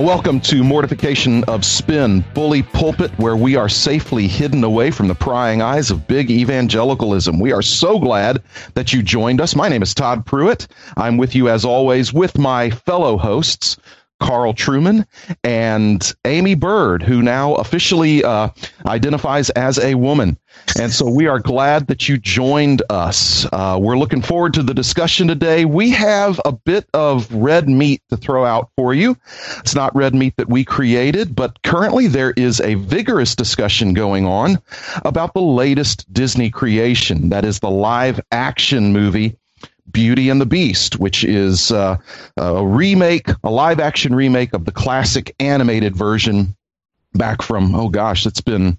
Well, welcome to Mortification of Spin, Bully Pulpit, where we are safely hidden away from the prying eyes of big evangelicalism. We are so glad that you joined us. My name is Todd Pruitt. I'm with you as always with my fellow hosts, Carl Trueman and Aimee Byrd, who now officially uh, identifies as a woman. And so we are glad that you joined us. Uh, we're looking forward to the discussion today. We have a bit of red meat to throw out for you. It's not red meat that we created, but currently there is a vigorous discussion going on about the latest Disney creation. That is the live action movie Beauty and the Beast, which is uh, a remake, a live action remake of the classic animated version back from, oh gosh, it's been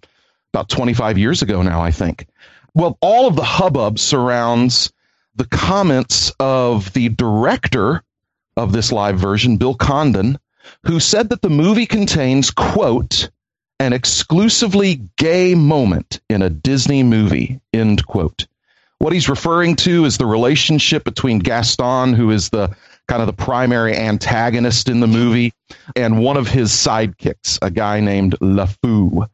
about 25 years ago now, I think. Well, all of the hubbub surrounds the comments of the director of this live version, Bill Condon, who said that the movie contains, quote, an exclusively gay moment in a Disney movie, end quote. What he's referring to is the relationship between Gaston, who is the kind of the primary antagonist in the movie, and one of his sidekicks, a guy named LeFou.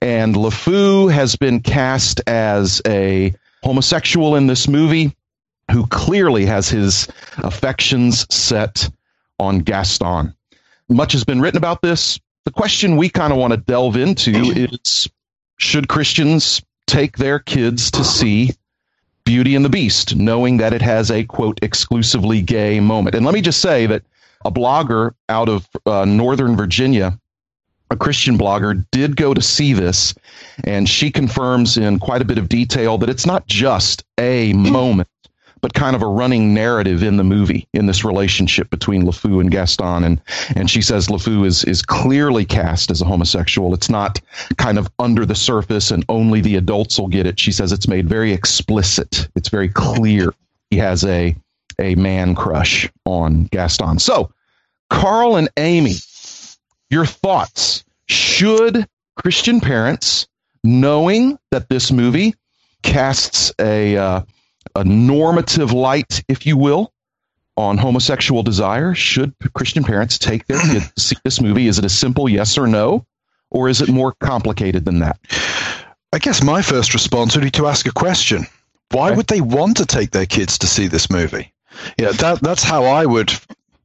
And LeFou has been cast as a homosexual in this movie who clearly has his affections set on Gaston. Much has been written about this. The question we kind of want to delve into is should Christians take their kids to see Beauty and the Beast, knowing that it has a quote exclusively gay moment. And let me just say that a blogger out of uh, Northern Virginia, a Christian blogger, did go to see this, and she confirms in quite a bit of detail that it's not just a moment, but kind of a running narrative in the movie in this relationship between LeFou and Gaston. And and she says LeFou is is clearly cast as a homosexual. It's not kind of under the surface and only the adults will get it. She says it's made very explicit. It's very clear he has a a man crush on Gaston. So, Carl and Aimee, your thoughts. Should Christian parents, knowing that this movie casts a uh, a normative light, if you will, on homosexual desire? Should Christian parents take their kids to see this movie? Is it a simple yes or no, or is it more complicated than that? I guess my first response would be to ask a question. Why okay. would they want to take their kids to see this movie? Yeah, that, that's how I would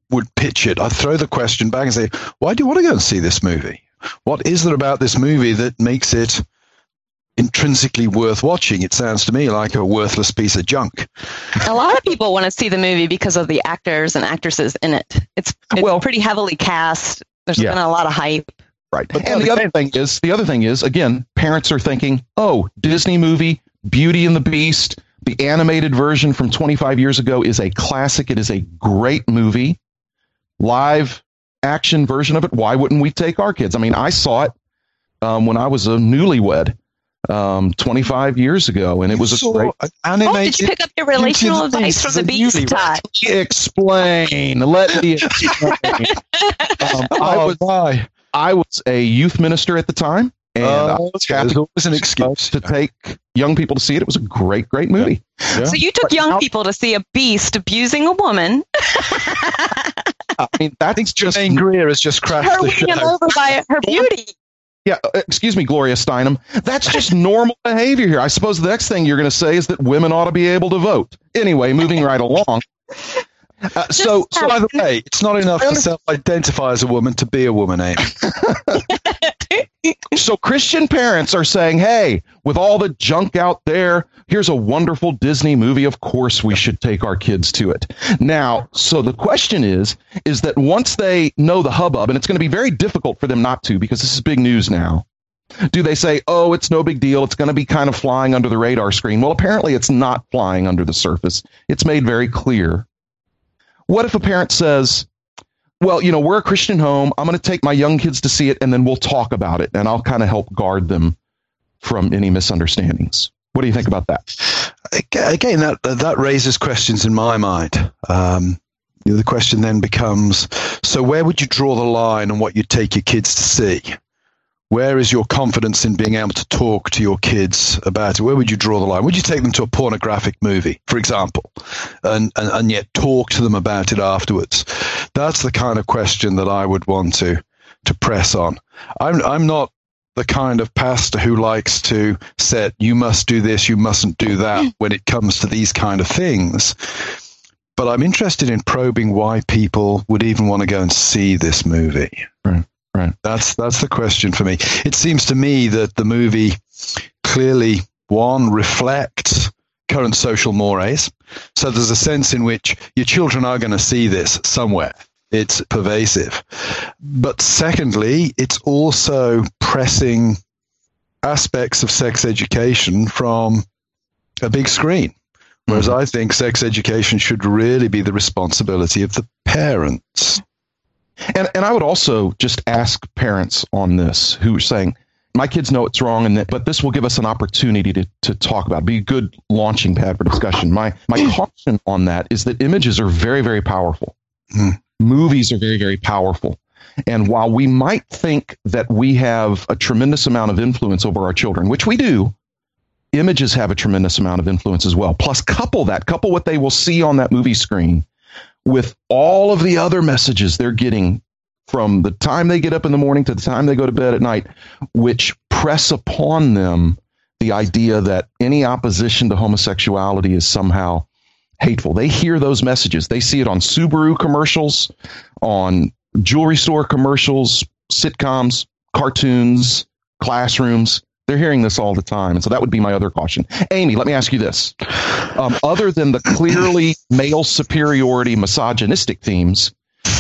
would pitch it. I'd throw the question back and say, why do you want to go and see this movie? What is there about this movie that makes it intrinsically worth watching. It sounds to me like a worthless piece of junk. A lot of people want to see the movie because of the actors and actresses in it. It's, it's well, pretty heavily cast. There's yeah. been a lot of hype. Right. But and the other thing is the other thing is again, parents are thinking, "Oh, Disney movie, Beauty and the Beast, the animated version from 25 years ago is a classic. It is a great movie. Live action version of it. Why wouldn't we take our kids? I mean, I saw it um, when I was a newlywed um, 25 years ago, and it was a great animated. Oh, did you pick up your relational advice from the Beast Todd? Explain. Let me explain. um, I oh, was my. I was a youth minister at the time, and uh, I was happy was an excuse to take young people to see it. It was a great, great movie. Yeah. Yeah. So you took but young now, people to see a beast abusing a woman. I mean, that's just Germaine Greer has just crashed her the show. over by her beauty. Yeah, uh, excuse me, Gloria Steinem. That's just normal behavior here. I suppose the next thing you're going to say is that women ought to be able to vote. Anyway, moving right along. Uh, so, so, by the way, it's not enough to self-identify as a woman to be a woman, Aimee. so Christian parents are saying, "Hey, with all the junk out there, here's a wonderful Disney movie. Of course, we should take our kids to it." Now, so the question is, is that once they know the hubbub, and it's going to be very difficult for them not to, because this is big news now. Do they say, "Oh, it's no big deal. It's going to be kind of flying under the radar screen"? Well, apparently, it's not flying under the surface. It's made very clear what if a parent says, well, you know, we're a Christian home. I'm going to take my young kids to see it, and then we'll talk about it, and I'll kind of help guard them from any misunderstandings. What do you think about that? Again, that that raises questions in my mind. Um, you know, the question then becomes: so where would you draw the line on what you take your kids to see? Where is your confidence in being able to talk to your kids about it? Where would you draw the line? Would you take them to a pornographic movie, for example, and, and, and yet talk to them about it afterwards? That's the kind of question that I would want to to press on. I'm I'm not the kind of pastor who likes to set you must do this, you mustn't do that mm. when it comes to these kind of things. But I'm interested in probing why people would even want to go and see this movie. Right. Right. That's that's the question for me. It seems to me that the movie clearly one reflects current social mores. So there's a sense in which your children are going to see this somewhere. It's pervasive. But secondly, it's also pressing aspects of sex education from a big screen. Whereas mm-hmm. I think sex education should really be the responsibility of the parents. And and I would also just ask parents on this who are saying, my kids know it's wrong, and that, but this will give us an opportunity to, to talk about, it. be a good launching pad for discussion. My my caution on that is that images are very very powerful. Mm. Movies are very very powerful, and while we might think that we have a tremendous amount of influence over our children, which we do, images have a tremendous amount of influence as well. Plus, couple that, couple what they will see on that movie screen with all of the other messages they're getting from the time they get up in the morning to the time they go to bed at night, which press upon them the idea that any opposition to homosexuality is somehow hateful. They hear those messages. They see it on Subaru commercials, on jewelry store commercials, sitcoms, cartoons, classrooms. They're hearing this all the time. And so that would be my other caution. Aimee, let me ask you this. Um, other than the clearly male superiority misogynistic themes,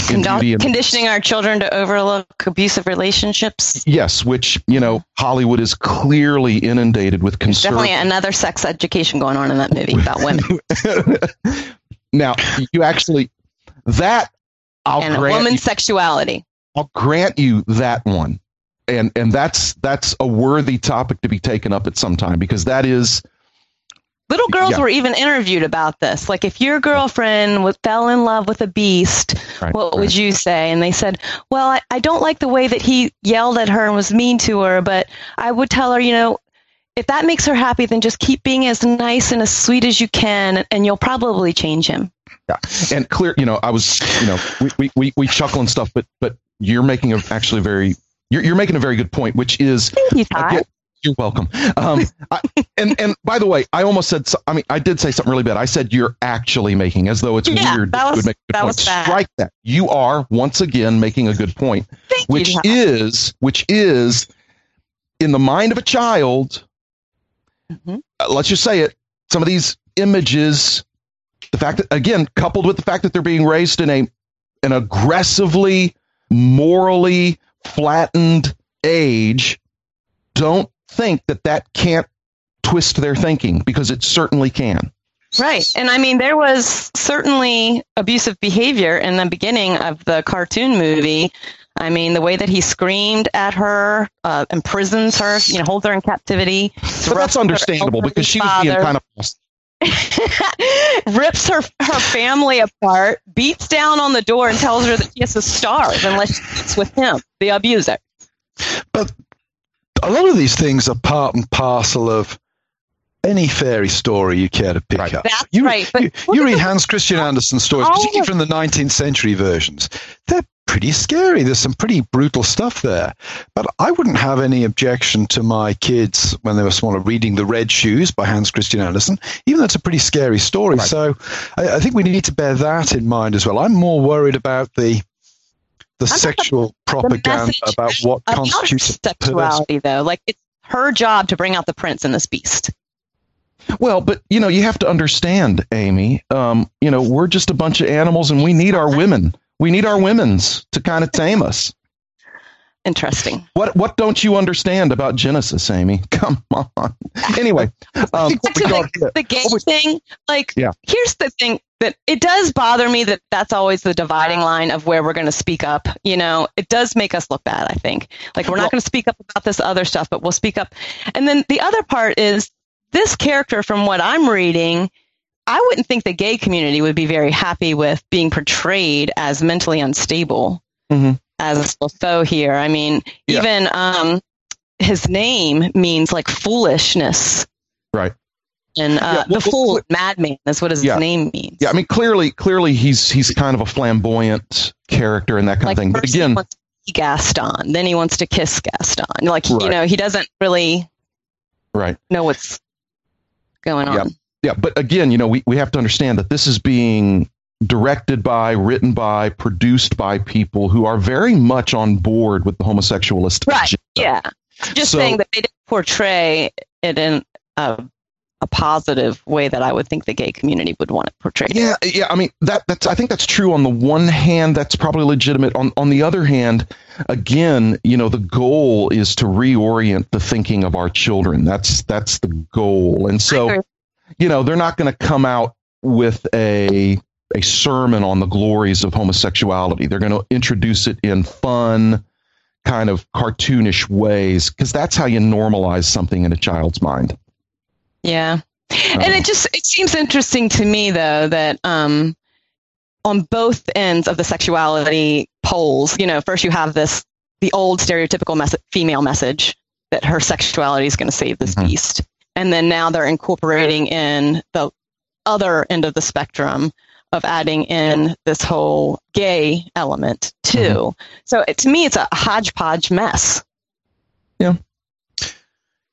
conditioning our children to overlook abusive relationships. Yes, which you know Hollywood is clearly inundated with concern. Definitely another sex education going on in that movie about women. now you actually that I'll and grant woman's you, sexuality. I'll grant you that one and and that's that's a worthy topic to be taken up at some time because that is little girls yeah. were even interviewed about this. Like if your girlfriend was, fell in love with a beast right, what right. would you say? And they said well I, I don't like the way that he yelled at her and was mean to her but i would tell her you know if that makes her happy then just keep being as nice and as sweet as you can and you'll probably change him. Yeah. And clear you know i was you know we we, we chuckle and stuff but but you're making a actually very you're, you're making a very good point, which is Thank you, Todd. you're welcome. Um, I, and and by the way, I almost said. I mean, I did say something really bad. I said you're actually making, as though it's yeah, weird. That was, that point. was bad. Strike that. You are once again making a good point, Thank which you, is which is in the mind of a child. Mm-hmm. Uh, let's just say it. Some of these images, the fact that again, coupled with the fact that they're being raised in a an aggressively morally flattened age don't think that that can't twist their thinking because it certainly can. Right. And I mean, there was certainly abusive behavior in the beginning of the cartoon movie. I mean, the way that he screamed at her, uh, imprisons her, you know, holds her in captivity. But that's understandable because she was being kind of rips her her family apart, beats down on the door, and tells her that she has to starve unless she's with him, the abuser. But a lot of these things are part and parcel of any fairy story you care to pick right. up. That's you, right. you, you read Hans Christian Andersen stories, particularly from the 19th century versions. They're pretty scary. There's some pretty brutal stuff there. But I wouldn't have any objection to my kids when they were smaller reading The Red Shoes by Hans Christian Andersen, even though it's a pretty scary story. Right. So I, I, think we need to bear that in mind as well. I'm more worried about the the I'm sexual the, propaganda the about what about constitutes sexuality, though. Like it's her job to bring out the prince and this beast. Well, but you know, you have to understand, Aimee. Um, you know, we're just a bunch of animals, and we need our women we need our women's to kind of tame us. Interesting. What what don't you understand about Genesis, Aimee? Come on. Anyway, um, the, the, gay oh, thing. Like, yeah. here's the thing: that it does bother me that that's always the dividing line of where we're going to speak up. You know, it does make us look bad, I think. Like we're not going to speak up about this other stuff, but we'll speak up. And then the other part is this character from what I'm reading, I wouldn't think the gay community would be very happy with being portrayed as mentally unstable mm-hmm. as here. I mean, yeah. even um, his name means like foolishness. Right and uh, yeah, well, the fool well, madman is what his yeah. name means. Yeah, I mean clearly, clearly he's he's kind of a flamboyant character and that kind like of thing. But again, Gaston, then he wants to kiss Gaston. Like right. you know, he doesn't really right know what's going on. Yeah, yeah. But again, you know, we we have to understand that this is being directed by, written by, produced by people who are very much on board with the homosexualist right. Agenda. Yeah, just so, saying that they didn't portray it in a a positive way that I would think the gay community would want it portrayed. Yeah, yeah. I mean that that's I think that's true on the one hand. That's probably legitimate. On on the other hand, again, you know, the goal is to reorient the thinking of our children. That's that's the goal. And so, you know, they're not going to come out with a a sermon on the glories of homosexuality. They're going to introduce it in fun, kind of cartoonish ways because that's how you normalize something in a child's mind. Yeah. And it just it seems interesting to me though that um, on both ends of the sexuality poles, you know, first you have this the old stereotypical mes- female message that her sexuality is going to save this mm-hmm. beast, and then now they're incorporating in the other end of the spectrum of adding in this whole gay element too. Mm-hmm. So it, to me, it's a hodgepodge mess. Yeah.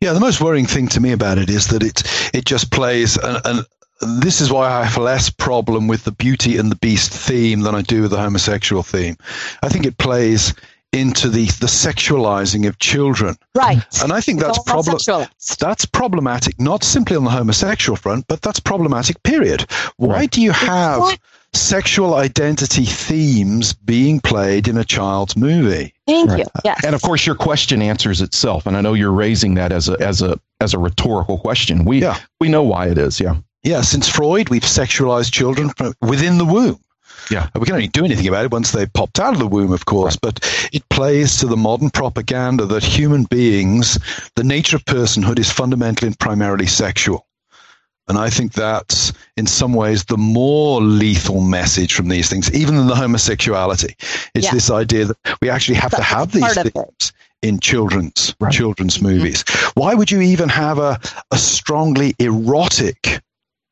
Yeah, the most worrying thing to me about it is that it it just plays and, this is why I have less problem with the Beauty and the Beast theme than I do with the homosexual theme. I think it plays into the the sexualizing of children. Right. And I think that's problem that's problematic not simply on the homosexual front, but that's problematic period. Why right. do you have sexual identity themes being played in a child's movie. Thank right. you. Yes. And of course your question answers itself and I know you're raising that as a as a as a rhetorical question. We yeah. we know why it is, yeah. Yeah, since Freud we've sexualized children from within the womb. Yeah. We can only do anything about it once they've popped out of the womb, of course, right. but it plays to the modern propaganda that human beings, the nature of personhood is fundamentally and primarily sexual. And I think that's in some ways the more lethal message from these things, even than the homosexuality. It's yeah. this idea that we actually have to have these things in children's right. children's mm-hmm. movies. Why would you even have a, a strongly erotic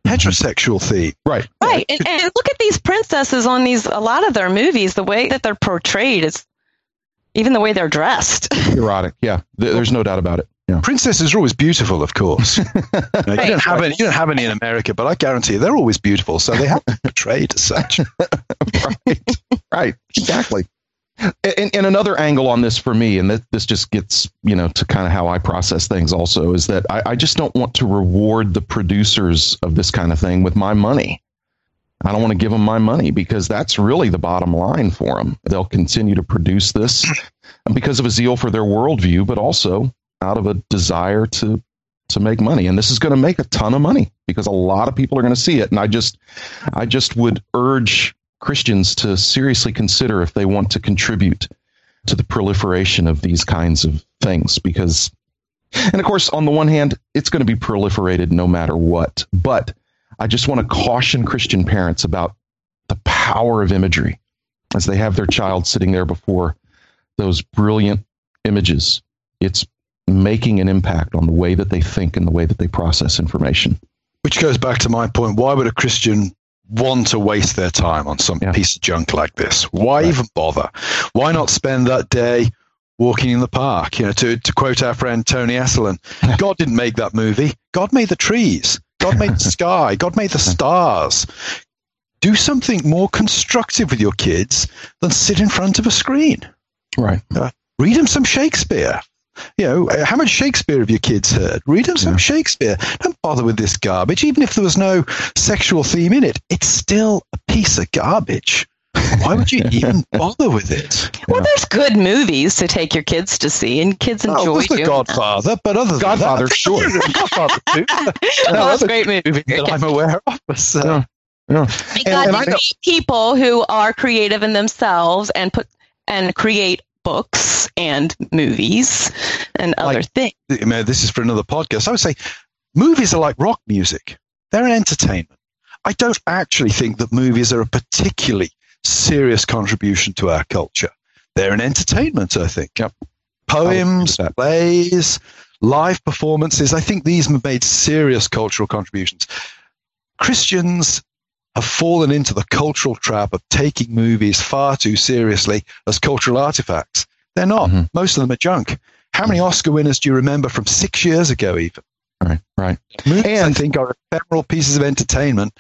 mm-hmm. heterosexual theme. Right. Right. And, and, look at these princesses on these a lot of their movies. The way that they're portrayed is even the way they're dressed. Erotic. Yeah. There's no doubt about it. Yeah. Princesses are always beautiful, of course. you, know, you don't have any. You don't have any in America, but I guarantee you, they're always beautiful. So they have to be portrayed as such. right. Right. Exactly. And, and, another angle on this for me, and this just gets you know to kind of how I process things. Also, is that I, I just don't want to reward the producers of this kind of thing with my money. I don't want to give them my money because that's really the bottom line for them. They'll continue to produce this because of a zeal for their worldview, but also out of a desire to to make money. And this is going to make a ton of money because a lot of people are going to see it. And i just i just would urge christians to seriously consider if they want to contribute to the proliferation of these kinds of things because and of course on the one hand it's going to be proliferated no matter what. But i just want to caution christian parents about the power of imagery as they have their child sitting there before those brilliant images. It's making an impact on the way that they think and the way that they process information. Which goes back to my point. Why would a Christian want to waste their time on some yeah. piece of junk like this? Why right. even bother? Why not spend that day walking in the park? You know, to, to quote our friend Tony Esolen, God didn't make that movie. God made the trees. God made the sky. God made the stars. Do something more constructive with your kids than sit in front of a screen. Right. Uh, read them some Shakespeare. You know, uh, how much Shakespeare have your kids heard? Read them some yeah. Shakespeare. Don't bother with this garbage. Even if there was no sexual theme in it, it's still a piece of garbage. Why would you even bother with it? Well, there's good movies to take your kids to see, and kids enjoy. Oh, The Godfather, that. but other than Godfather, that, sure, Godfather too. no, that's a great movie that I'm aware of. So. Yeah. God and, and people who are creative in themselves and put and create books and movies and like, other things. This is for another podcast. I would say movies are like rock music. They're an entertainment. I don't actually think that movies are a particularly serious contribution to our culture. They're an entertainment, I think. Yep. Poems, oh, plays, live performances. I think these have made serious cultural contributions. Christians have fallen into the cultural trap of taking movies far too seriously as cultural artifacts. They're not. Mm-hmm. Most of them are junk. How many Oscar winners do you remember from six years ago, even? Right, right. Movies, and, I think, are ephemeral pieces of entertainment.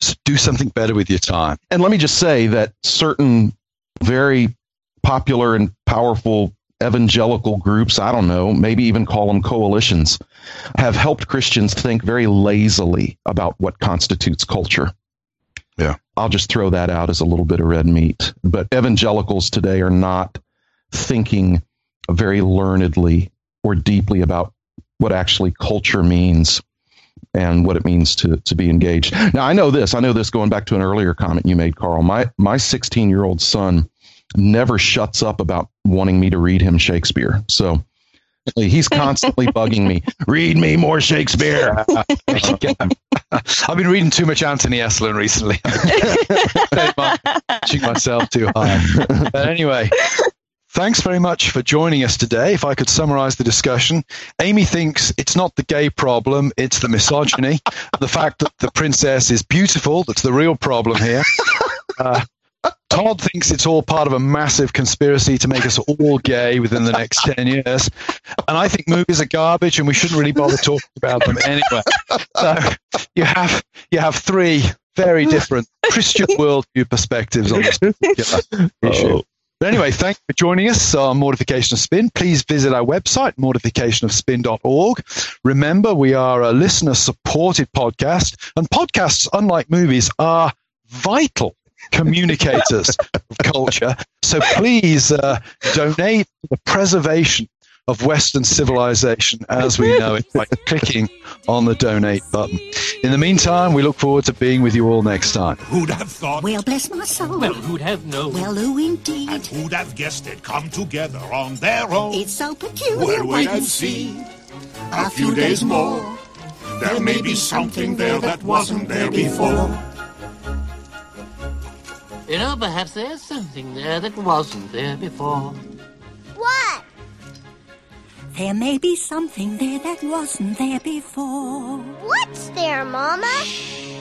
So do something better with your time. And let me just say that certain very popular and powerful evangelical groups, I don't know, maybe even call them coalitions, have helped Christians think very lazily about what constitutes culture. Yeah. I'll just throw that out as a little bit of red meat. But evangelicals today are not thinking very learnedly or deeply about what actually culture means and what it means to, to be engaged. Now, I know this. I know this going back to an earlier comment you made, Carl. My my 16 year old son never shuts up about wanting me to read him Shakespeare. So he's constantly bugging me. Read me more Shakespeare. I've been reading too much Anthony Esolen recently. Watching myself too hard. But anyway, thanks very much for joining us today. If I could summarize the discussion, Aimee thinks it's not the gay problem, it's the misogyny. the fact that the princess is beautiful, that's the real problem here. Uh, Todd thinks it's all part of a massive conspiracy to make us all gay within the next 10 years. And I think movies are garbage and we shouldn't really bother talking about them anyway. So you have, you have three very different Christian worldview perspectives on this particular oh. issue. Oh. But anyway, thanks for joining us on Mortification of Spin. Please visit our website, mortificationofspin.org. Remember, we are a listener supported podcast, and podcasts, unlike movies, are vital communicators of culture. So please uh, donate to the preservation of Western civilization as we know it by clicking on the donate button. In the meantime, we look forward to being with you all next time. Who'd have thought? Well, bless my soul. Well, who'd have known? Well, who indeed? And who'd have guessed it come together on their own? It's so peculiar. Well, wait and see. A few days more. There may be something there that wasn't there before. You know, perhaps there's something there that wasn't there before. What? There may be something there that wasn't there before. What's there, Mama? Shh.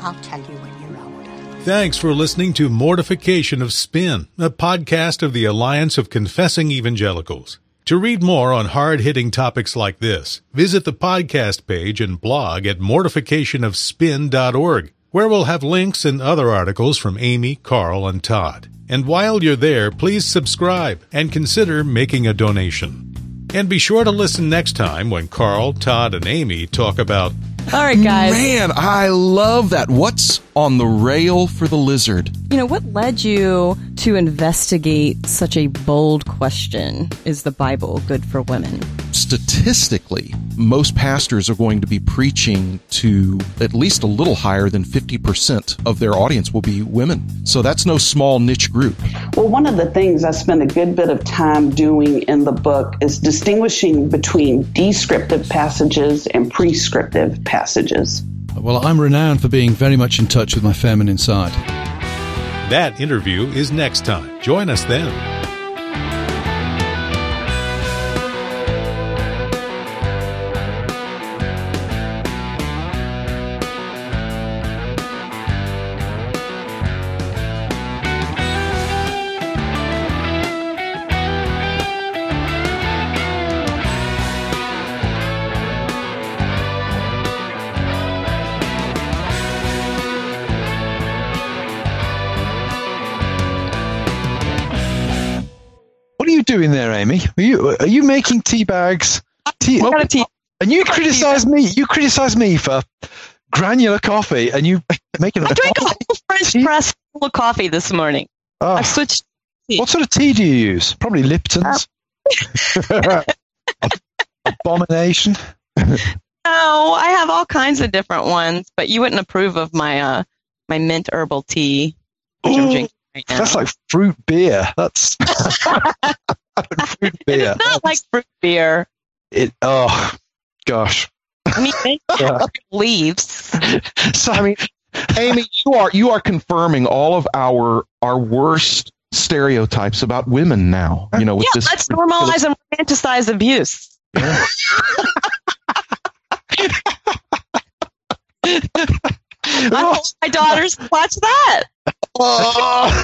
I'll tell you when you're older. Thanks for listening to Mortification of Spin, a podcast of the Alliance of Confessing Evangelicals. To read more on hard hitting topics like this, visit the podcast page and blog at mortificationofspin.org where we'll have links and other articles from Aimee, Carl, and Todd. And while you're there, please subscribe and consider making a donation. And be sure to listen next time when Carl, Todd, and Aimee talk about. All right, guys. Man, I love that. What's on the rail for the lizard? You know, what led you to investigate such a bold question? Is the Bible good for women? Statistically, most pastors are going to be preaching to at least a little higher than 50% of their audience will be women. So that's no small niche group. Well, one of the things I spent a good bit of time doing in the book is distinguishing between descriptive passages and prescriptive passages. Well, I'm renowned for being very much in touch with my feminine side. That interview is next time. Join us then. Doing there, Aimee? Are you are you making tea bags? Tea, well, tea. And you criticize me. You criticize me for granular coffee, and you making. I drank a whole French tea? press full of coffee this morning. Oh. I switched. Tea. What sort of tea do you use? Probably Lipton's. Uh, Abomination. No, I have all kinds of different ones, but you wouldn't approve of my uh my mint herbal tea, which I'm drinking right now. That's like fruit beer. That's fruit beer. It's not like fruit beer. It. Oh gosh. I mean, leaves. So I mean, Aimee, you are you are confirming all of our our worst stereotypes about women now. You know, with yeah, this let's normalize and romanticize abuse. I hope my daughters watch that. Oh.